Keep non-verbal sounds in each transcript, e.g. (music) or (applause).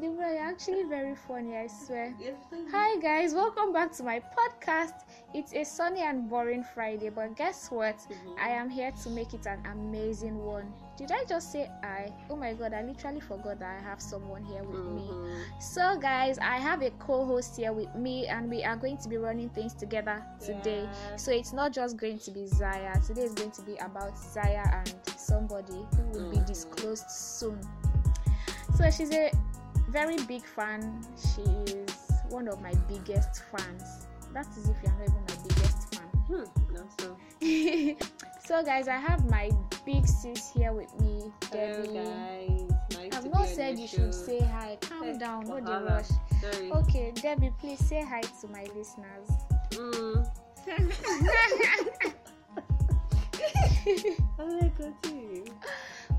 Deborah, you're actually very funny, I swear. Hi guys, welcome back to my podcast. It's a sunny and boring Friday, but guess what? Mhm. I am here to make it an amazing one. Did I just say I? Oh my god, I literally forgot that I have someone here with me. Mhm. So, guys, I have a co host here with me, and we are going to be running things together today. Yeah. So, it's not just going to be Zaya, today is going to be about Zaya and somebody who will be Mhm. disclosed soon. So, she's a very big fan, she is one of my biggest fans. That is if you're not even my biggest fan. Hmm. No, so. (laughs) so, guys, I have my big sis here with me, Hello, Debbie. guys. Nice I've not said you show. should say hi. Calm Hey, down, no the rush. Sorry. Okay, Debbie, please say hi to my listeners. Mm. Like, continue.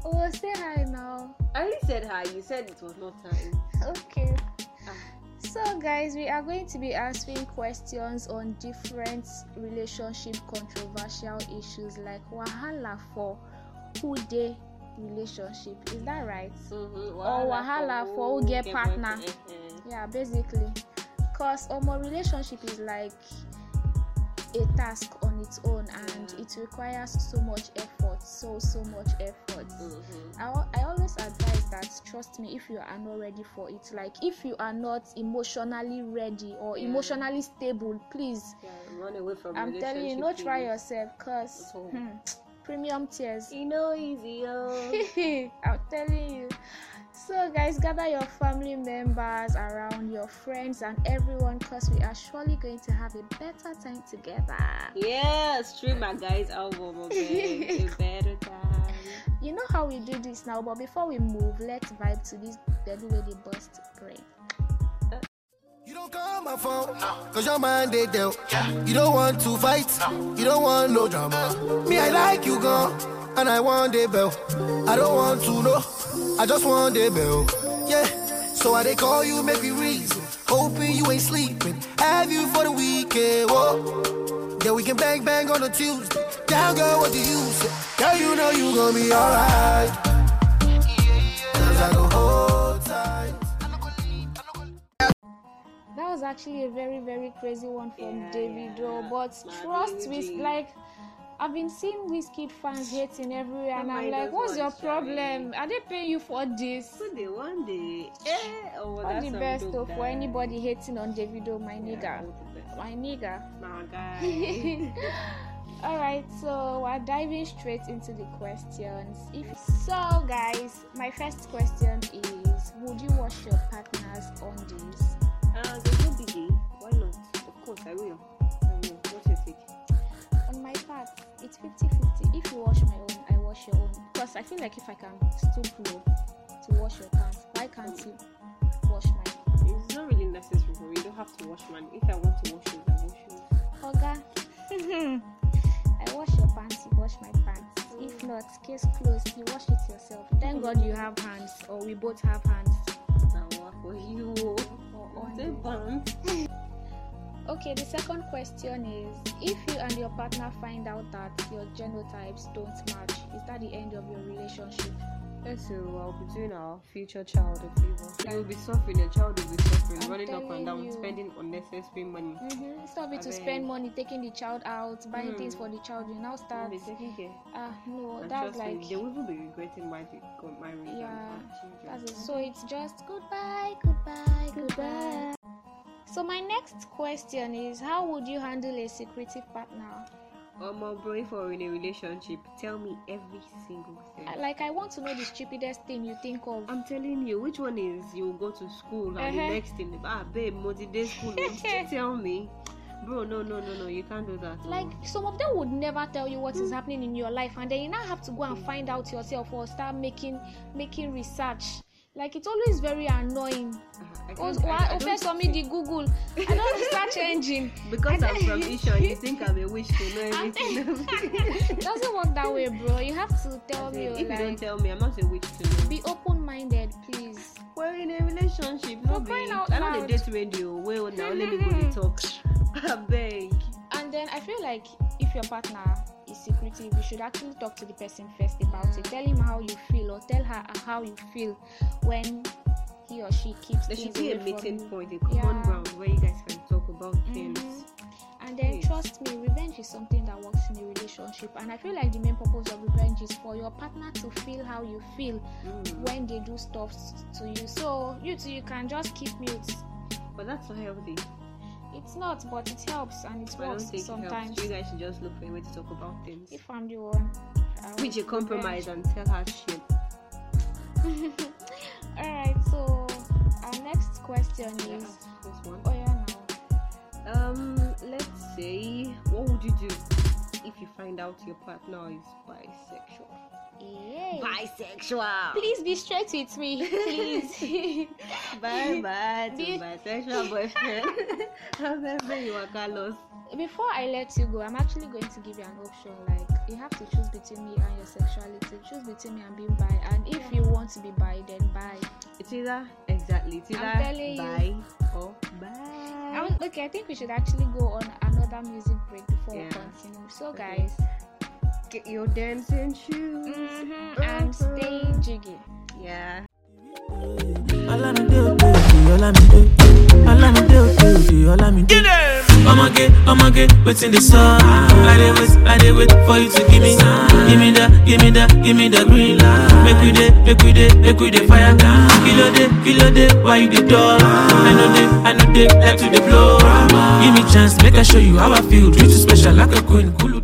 Oh, say hi now. I already said hi. You said it was not time. (laughs) Okay. Ah. So, guys, we are going to be answering questions on different relationship controversial issues like wahala for who they relationship. Is that right? Mm-hmm. Or wahala for who get partner. Yeah, basically. Because our relationship is like a task on its own and it requires so much effort. So, so much effort. Mm-hmm. I, I always advise that trust me if you are not ready for it like if you are not emotionally ready or Yeah. emotionally stable please Yeah, run away from i'm telling you no try yourself cause hmm, premium tears You know, easy, yo. (laughs) i'm telling you so guys gather your family members around your friends and everyone because we are surely going to have a better time together yeah, stream my guys' oh, album, (laughs) okay? a better time. you know how we do this now but before we move let's vibe to this belly way they bust brain You don't call my phone, cause your mind they dealt. You don't want to fight, you don't want no drama. Me, I like you gone, and I want a bell. I don't want to know, I just want a bell. Yeah, so I they call you, make me reason. Hoping you ain't sleeping, have you for the weekend. Whoa, yeah, we can bang bang on a Tuesday. Down, girl, what do you say? Girl, you know you gonna be alright. That was actually a very very crazy one from Yeah, Davido, yeah. but trust me, like I've been seeing Wizkid fans hating everywhere, and Oh I'm like, what's your problem? Are they paying you for this? One day, one day. Eh, oh, All the best though for anybody hating on Davido, my Yeah, nigga, the my nigga. My guy. (laughs) All right, so we're diving straight into the questions. If so, guys, my first question is: Would you wash your partner's undies? uh, there's no biggie. Why not? Of course, I will. Part it's 50-50 if you wash my own i wash your own because i feel like if i can stoop low to wash your pants why can't you wash mine It's not really necessary for me. You don't have to wash mine. If I want to wash yours, I wash yours. oga (laughs) i wash your pants you wash my pants if not case closed you wash it yourself thank god you have hands or we both have hands Now, what for you? or Say undies. (laughs) pants. okay the second question is if you and your partner find out that your genotypes don't match is that the end of your relationship Yes, so I'll be doing our future child a favor. You will be suffering, your child will be suffering, I'm running up and down, you. spending unnecessary money. Mm-hmm. Stop it to Abeg. spend money taking the child out, buying Hmm. things for the child. You now You'll start. be taking care. Ah, no, And that's trust me, like. they will even be regretting why they got married. and Yeah, had children. That's it. So it's just goodbye, goodbye, goodbye. So my next question is: How would you handle a secretive partner? Um, bro, if we're in a relationship, tell me every single thing. I- Like, I want to know the stupidest thing you think of. I'm telling you, which one is you go to school and the Uh-huh. next thing, ah, babe, multi-day school. (laughs) Tell me, bro. No, no, no, no, you can't do that. Like some of them would never tell you what is happening in your life, and then you now have to go and find out yourself or start making making research. Like it's always very annoying. Uh-huh. I Oh, can't- I- I why first for me the Google. I don't search (laughs) engine. because I'm from Isha, you think I'm a witch to know everything. (laughs) it doesn't work that way, bro. You have to tell me if you don't tell me, I'm not a witch to know. be open minded, please. We're in a relationship, no be. I know the date radio. Wait, now me go to talk. (laughs) I beg. And then I feel like if your partner secretive, you should actually talk to the person first about it. Tell him how you feel or tell her how you feel when he or she keeps There should be a meeting point, a common Yeah. ground where you guys can talk about things. And then Yes. trust me, revenge is something that works in a relationship. And I feel like the main purpose of revenge is for your partner to feel how you feel Mm. when they do stuff to you. So you too, you can just keep mute. But that's not healthy. It's not, but it helps and it I works it sometimes. helps. You guys should just look for a way to talk about things. If I'm the one, Which you revenge. compromise and tell her shit. (laughs) Alright, so our next question is one. Oh yeah now. Um, let's say, what would you do if you find out your partner is bisexual? Yay. Bisexual. Please be straight with me, please. (laughs) Bye bye to Be- bisexual boyfriend. (laughs) Remember you are Carlos. Before I let you go, I'm actually going to give you an option. Like you have to choose between me and your sexuality. Choose between me and being bi. And if you want to be bi, then bi. It's either exactly. It's I'm either telling you. bye or bye. I want- okay, I think we should actually go on another music break before we continue. So, Okay. guys, Get your dancing shoes. mhm, and staying jiggy. Yeah. Olamide Okoye, Olamide, Okoye, Olamide. Ọmọge, ọmọge, wetin dey sup? I dey wait, I dey wait for you to give me, give me the, give me the, give me the green light. Make we dey, make we dey, make we dey fire. down. Kilo day, Kílódé, kílódé, why you dey dull? I know dey, I know dey, like to dey blow. Give me chance, make I show you how I feel. Treat you special like a queen. Cool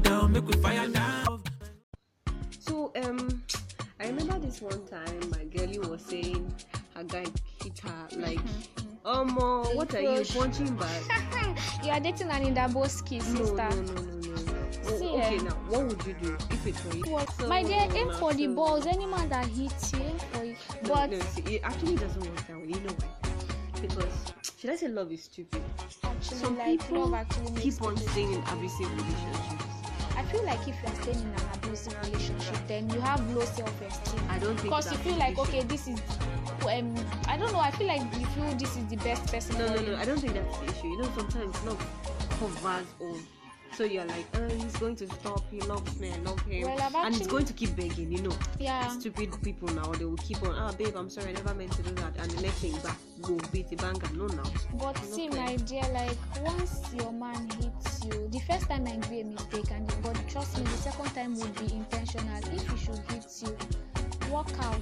you punching (laughs) you are dating an Indaboski sister. no, no, no, no. Oh, okay, eh. now what would you do if it were you? So, My dear, aim for the balls. Any man that hits you, aim for. No, But no, see, it actually doesn't work that way. You know why? Because should I say love is stupid? actually, Some like people love actually keep on staying in abusive relationships. Feel like if you are staying in an abusive relationship, then you have low self-esteem. I don't think Because you feel like okay, this is um, I don't know. I feel like you feel this is the best person. No, no, no. I don't think that's the issue. You know, sometimes love covers all. So you're like, oh, he's going to stop. He loves me. I love him. Well, and he's going to keep begging. You know, Yeah. stupid people now. They will keep on. Ah, babe, I'm sorry. I never meant to do that. And the next thing, back, go beat the banger. No, now. But see, Okay. my dear, like once your man hits you, the first time might be a mistake, and but trust me, the second time would be intentional. If he should hit you, walk out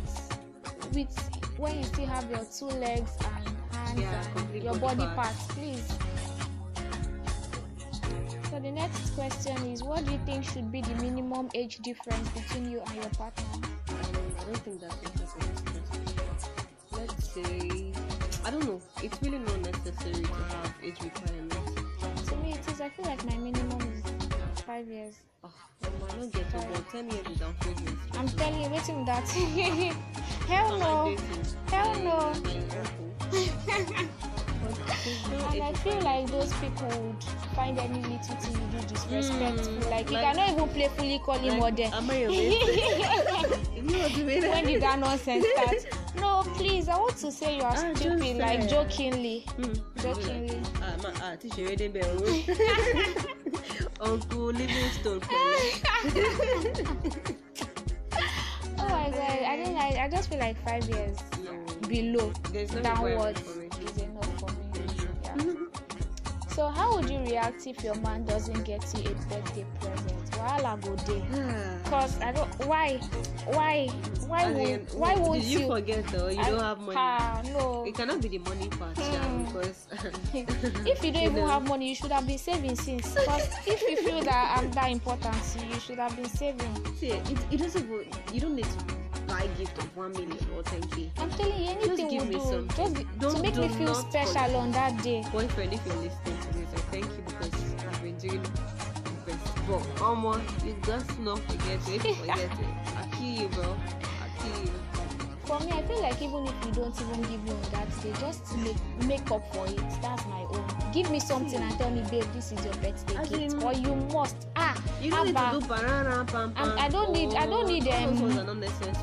with when you still have your two legs and hands Yeah, and your body body parts. parts, please. So the next question is, what do you think should be the minimum age difference between you and your partner? Um, I don't think that's necessary. Let's say, I don't know. It's really not necessary to have age requirements. To me, it is. I feel like my minimum is five years. Oh, I don't get. About 10 years without pregnancy. I'm telling you, waiting that. (laughs) Hell no. Hell no. (laughs) And I feel like those people would find any little thing you do disrespectful. Mm, like you like- cannot even playfully call him mother. Am I your If (laughs) you are doing when did that nonsense start? No, please, I want to say you are Ah, stupid, like jokingly. Hmm. Jokingly. Ah, ma, ah, teacher, ready bell. Uncle Livingstone. (laughs) Oh my god, I don't like. I just feel like five years No. below, There's no downwards (laughs) So how would you react if your man doesn't get you a birthday present? Wahala go dey. Cause I don't. Why? Why? Why would? in, Why would you, you? forget though? You I- don't have money. Ah, no. It cannot be the money part, yeah, Hmm. because (laughs) if you don't even know. have money, you should have been saving since. Cause if you feel that I'm that important you, you should have been saving. See, it, it doesn't even, you don't need to buy gift of one million or ten k. I'm telling you, anything give will me do. something. Just be- to Don't- make me feel special on that day. Boyfriend, if you're listening to this, I thank you because I've been doing the best. But Omo, you just not forget it. (laughs) Forget it, I kill you, bro. For me, I feel like even if you don't even give me on that day, just make make up for it. That's my own. Give me something and tell me, babe, this is your birthday gift, or you must. Ah, You don't need Abba, to do banana pam pam. I don't need- I don't need, um,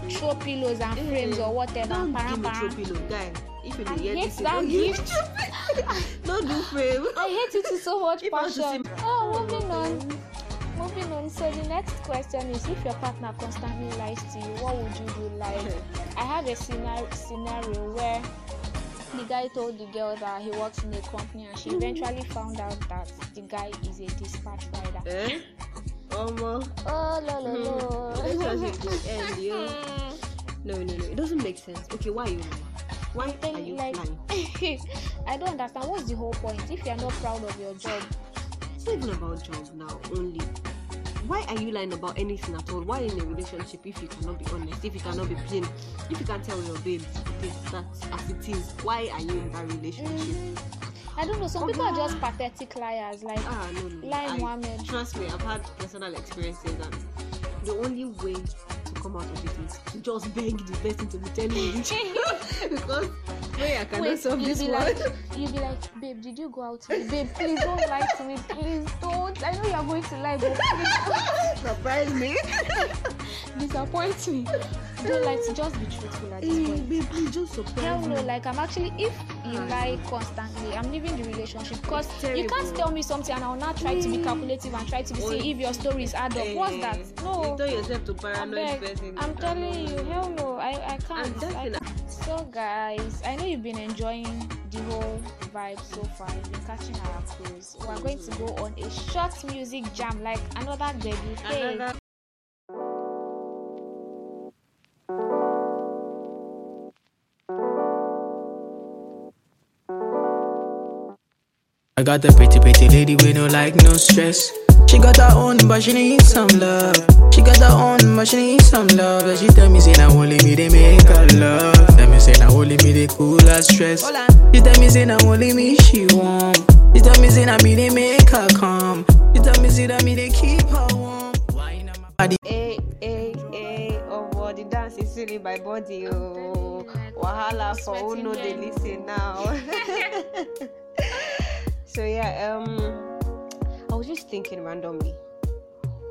throw pillows and frames or whatever. Don't Para, give me throw pillow, guy. If you dey hear this, don't give me gift. (laughs) Don't do frame. (laughs) I hate it so much passion. Oh, on. So the next question is: If your partner constantly lies to you, what would you do? Like, I have a scenario scenario where the guy told the girl that he works in a company and she eventually found out that the guy is a dispatch rider. Eh? Omo. Oh, lo, lo. Relationship will end, yo. (laughs) No, no, no. It doesn't make sense. Okay, why are you lying? Why are you like, lying? (laughs) I don't understand. What's the whole point? If you're not proud of your job, It's not even about job now only. Why are you lying about anything at all? Why in a relationship if you cannot be honest, if you cannot be plain, if you can't tell your babe okay, that's as it is, why are you in that relationship? I don't know. Some people are just pathetic liars. Like, Ah no no. I- Mohammed. Trust me, I've had personal experiences and the only way to come out of it is to just beg the person to be telling you (laughs) because wait, I cannot wait, solve this be one. like, you'll be like, babe, did you go out today? Babe, please don't lie to me. Please don't. I know you're going to lie, but please don't Surprise me. disappoint me. Don't lie to just be truthful at this point. babe, please just surprise Hell me. no, like I'm actually if you Ah. lie constantly, I'm leaving the relationship because you can't tell me something and I'll not try to be calculative and try to be see if your stories add up. What's that? You No. turn yourself to paranoid person. I'm telling you, hell no, I, I can't. That's I the- can't. So guys, I know you've been enjoying the whole vibe so far. You've been catching our cruise. We are going to go on a short music jam, like another baby. Hey. Another I got the pretty, pretty lady with no like, no stress. She got her own, but she need some love. She got her own, but she need some love. And she tell me, say, now only me, they make her love. They cool her stress. She tell me, say, now only me, she warm. She tell me, say, now me, they make her calm. She tell me, say, that me, they keep her warm. Wine on my body. Hey, hey, hey, oh boy, the dance is silly my body, oh. Wahala for who know they listen now. (laughs) so yeah, um, I was just thinking randomly.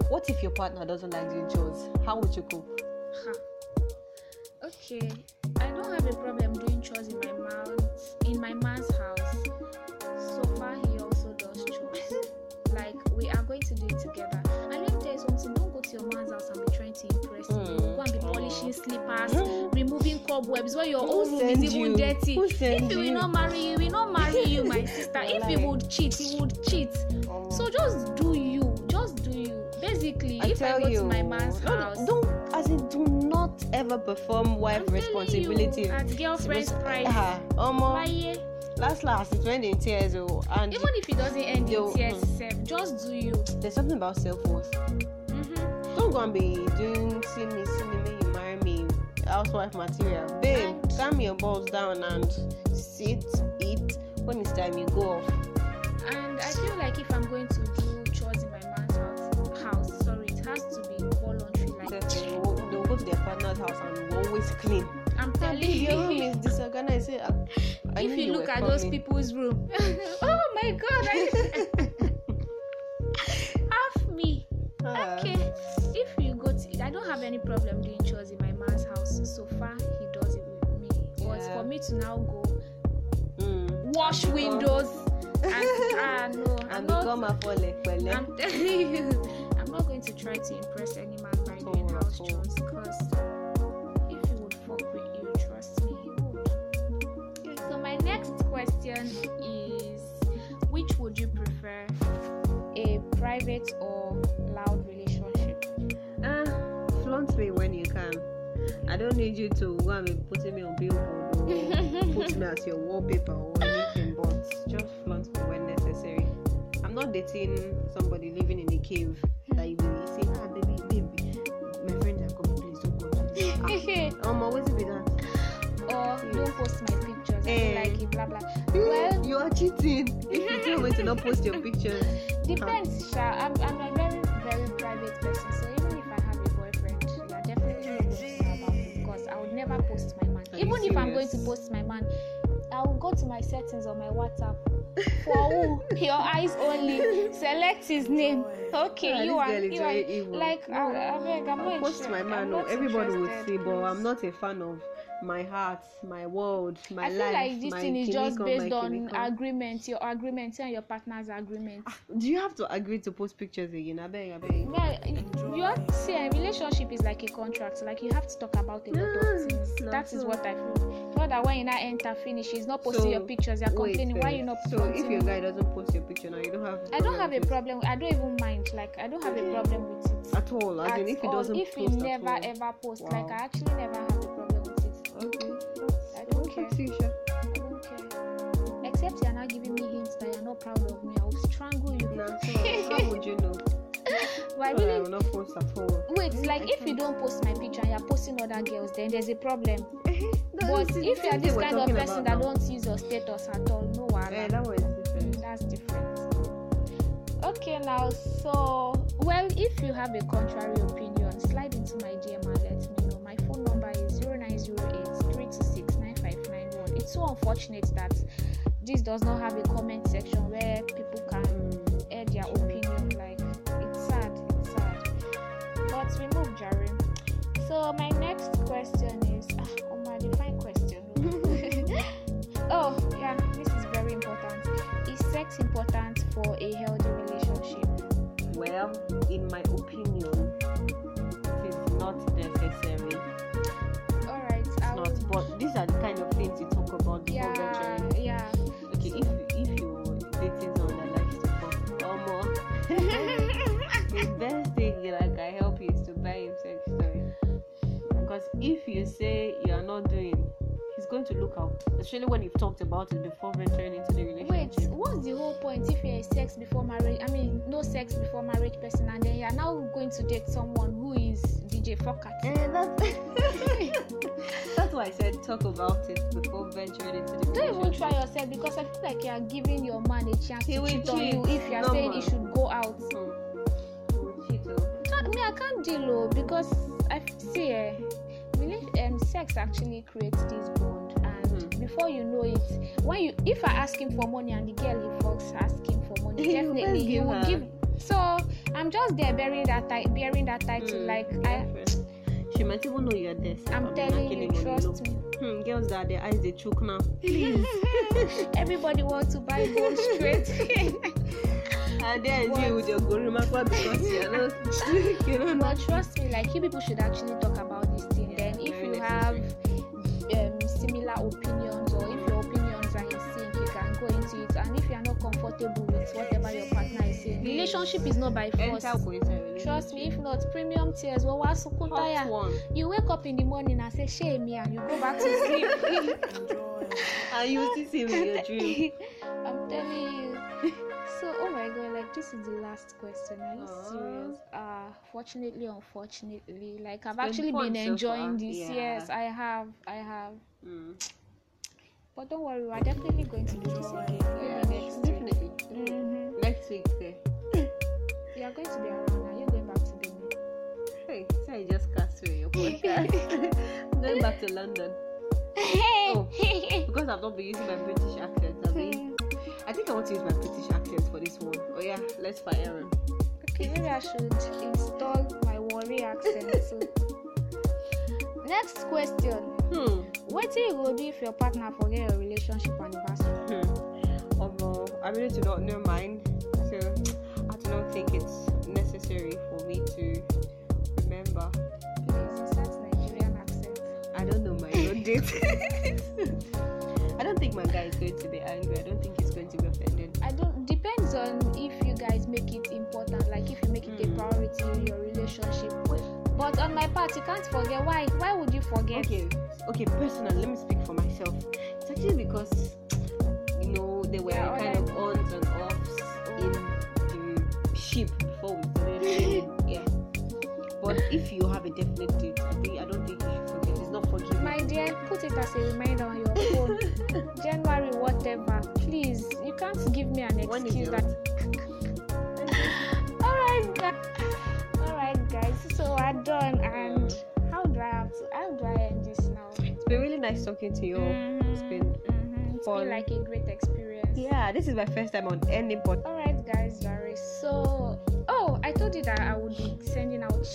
What if your partner doesn't like doing chores? How would you cope? Ha. Okay, I don't have a problem doing chores in my man's in my man's house. So far, he also does chores. (laughs) Like we are going to do it together. And let me tell you something. Don't go to your man's house and be trying to impress him. Mm. Go and be polishing slippers, Mm. removing cobwebs when your Who own room is even you? dirty. If he will not marry you, he will not marry you, my (laughs) sister. if he would cheat, he would cheat. So just Basically, I if I tell go you, to my man's no, house. don't as in do not ever perform wife responsibility. You, at girlfriend's price. Omo, Why? last last it's when in tears oh, and Even if it doesn't end in tears, mm. just do you. there's something about self worth. Mm-hmm. Don't go and be doing see me, see me, make you marry me, housewife material. Babe, And- calm your balls down and sit, eat. When it's time, you go off. And I feel like if I'm going to do go to their partner's house and will always clean. I'm telling Your room you. is disorganized. "Ah, I if you look at those coming." people's room, (laughs) oh my god, I, (laughs) half me. Ah. Okay, if you go to, I don't have any problem doing chores in my man's house. So far, he does it with me. But Yeah. for me to now go Mm. wash And become- windows and (laughs) ah no, I'm not. a. I'm telling you, I'm not going to try to impress any man by doing house chores because don't need you to go and be putting me on billboard or put me as your wallpaper or anything, but just flaunt me when necessary. I'm not dating somebody living in a cave that you will say, ah, baby, baby, my friends are coming, please don't go to this. Ah, I'm always with that. or don't post my pictures, Eh. like it, blah blah. You, Well, you are cheating if you tell me to not post your pictures. (laughs) Depends, Sha. I'm, going to post my man, I will go to my settings on my WhatsApp. For who? (laughs) Your eyes only. Select his name. Okay, Ah, you are. You are evil. like. I, I beg, I'm not post my man. No, everybody interested, see, but I'm not a fan of my heart, my world, my life. I feel life. like this thing is just based on kinikon. agreement, your agreement and your partner's agreement. Ah, do you have to agree to post pictures again? I beg, I beg. Well, you see a relationship is like a contract. Like you have to talk about a lot No, of things. that is so- what I feel. Not that when you now enter finish, he's not posting your pictures. You're wait complaining. Why first. you not So flaunting if your it? guy doesn't post your picture now, you don't have. I don't have a problem. I don't even mind. Like I don't have a problem with it. at all. As At in, if he doesn't if he post never ever post, Wow. like I actually never have I don't That's care. up to you, Sha. I. Except you're not giving me hints that you're not proud of me. I will strangle you. Nah, so how would you know? But I Well, I will not post at all. wait. Mm, Like I if you can't. don't post my picture and you're posting other girls, then there's a problem. (laughs) But if you're this kind of person that now. don't use your status at all, no wahala. Eh, that one is different. That's different. Okay, now, so, well, if you have a contrary opinion, unfortunate that this does not have a comment section where people can air their opinion. Like, it's sad, it's sad. But we move, Jerry. So, my next question is ah, oh, my question. (laughs) oh, yeah, this is very important. Is sex important look out. Especially when you've talked about it before venturing into the relationship. Wait, relationship. what's the whole point if you're a sex before marriage? I mean, no sex before marriage person, and then you're now going to date someone who is DJ Fokat. Eh, that's, (laughs) that's why I said talk about it before venturing into the Don't even try yourself because I feel like you're giving your man a chance He to will cheat on you if you're saying he Normal. should go out. Hmm. Cheat. Me, I can't deal oh, because I see, eh, really, um, sex actually creates this bond, Mhm. before you know it, when you, if I ask him for money and the girl he fucks asking for money, (laughs) definitely he give will give. So I'm just there bearing that ti- bearing that title, Hmm, like yeah, I. She might even know you're there. I'm telling you, trust me. Hmm, girls that their eyes they choke now. Please. (laughs) Everybody wants to buy gold straight. (laughs) And then What? you with your gorimapa because you're not, you know, but trust me, like you people should actually talk about this thing. Yeah, then if you have um, similar opinions comfortable with whatever your partner is saying, relationship is not by force. Enter go inside relationship. Trust me, if not, premium tears. Well, what's Hot Kuntaya? one. You wake up in the morning and say, Shame me, and you go back to sleep. And you still see me in your dream. (laughs) I'm telling you. So, oh my god, like this is the last question. Are you Aw. serious? Uh, fortunately, unfortunately, like I've been actually fun been enjoying far. this. Yeah. Yes, I have, I have. Mm. But don't worry, we're definitely going to do this again. Yeah, Maybe next week. week, eh. You are going to be around now. You're going back to Benin. Hey, so I just cast away your podcast. (laughs) I'm going back to London Oh. because I've not been using my British accent. I mean, I think I want to use my British accent for this one. Oh yeah, let's fire him. Okay, maybe I should install my worry accent too. Next question. Hmm. What do you go do if your partner forget your relationship anniversary? I really do not know mine, so I do not think it's necessary for me to remember. Please insert Nigerian accent. I don't know my own date. I don't think my guy is going to be angry. I don't think he's going to be offended. I don't depends on if you guys make it important, like if you make it a Hmm. priority in your relationship. But on my part, you can't forget. Why? Why would you forget? Okay, okay, personally, let me speak for myself. It's actually because But if you have a definite date, I think I don't think you should forget. It's not forgiving. My dear, put it as a reminder on your phone. (laughs) January, whatever. Please, you can't give me an excuse that. (laughs) Alright, guys. Alright, guys. So we're done. And how do I have to? How do I end this now? It's been really nice talking to you. all. It's been Mhm. It's fun. been like a great experience. yeah. This is my first time on any pod. Alright, guys,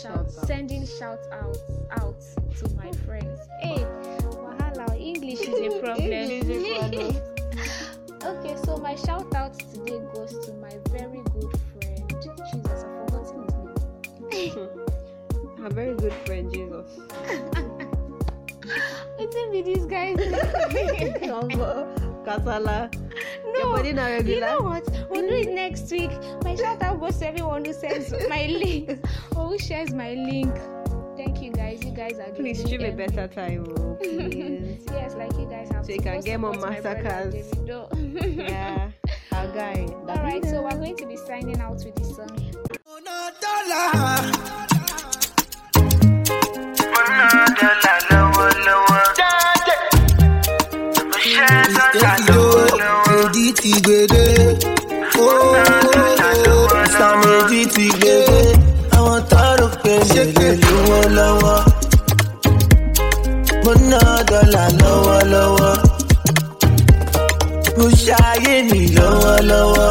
Shout out. sending shout outs out to my friends. Hey, wahala, English is a (laughs) problem. English is a problem. (laughs) okay, so my shout out today goes to my very good friend. Jesus, I've forgotten his name. (laughs) Her very good friend Jesus. It's Wetin be this guys? Kasala. No, Your body not you regular. know what? We'll do it next week. My shout out goes to everyone who sends my (laughs) link or who shares my link. Thank you guys. You guys are doing Please stream a better time, oh, (laughs) please. yes, like you guys have. So you can get more support my massacres. Yeah, (laughs) our guy. All right, so we're going to be signing out with this song. Dọ́là lọ́wọ́lọ́wọ́. Mo ṣayé mi lọ́wọ́lọ́wọ́.